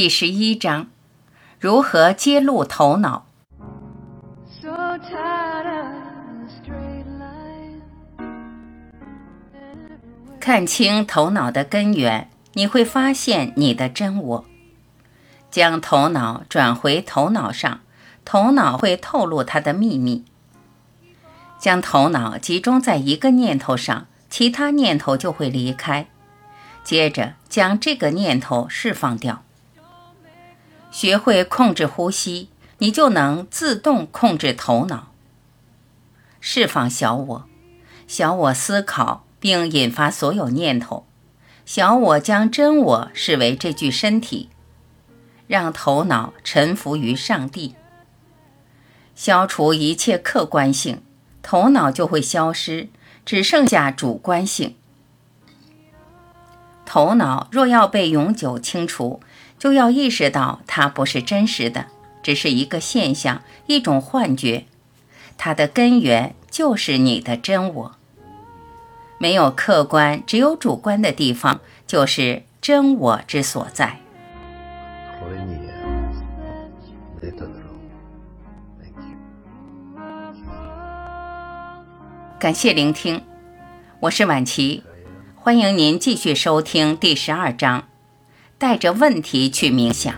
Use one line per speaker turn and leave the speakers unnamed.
第十一章：如何揭露头脑？看清头脑的根源，你会发现你的真我。将头脑转回头脑上，头脑会透露它的秘密。将头脑集中在一个念头上，其他念头就会离开。接着将这个念头释放掉。学会控制呼吸，你就能自动控制头脑。释放小我，小我思考并引发所有念头。小我将真我视为这具身体，让头脑臣服于上帝。消除一切客观性，头脑就会消失，只剩下主观性。头脑若要被永久清除，就要意识到它不是真实的，只是一个现象，一种幻觉。它的根源就是你的真我。没有客观，只有主观的地方，就是真我之所在。感谢聆听，我是晚琪。欢迎您继续收听第十二章。带着问题去冥想。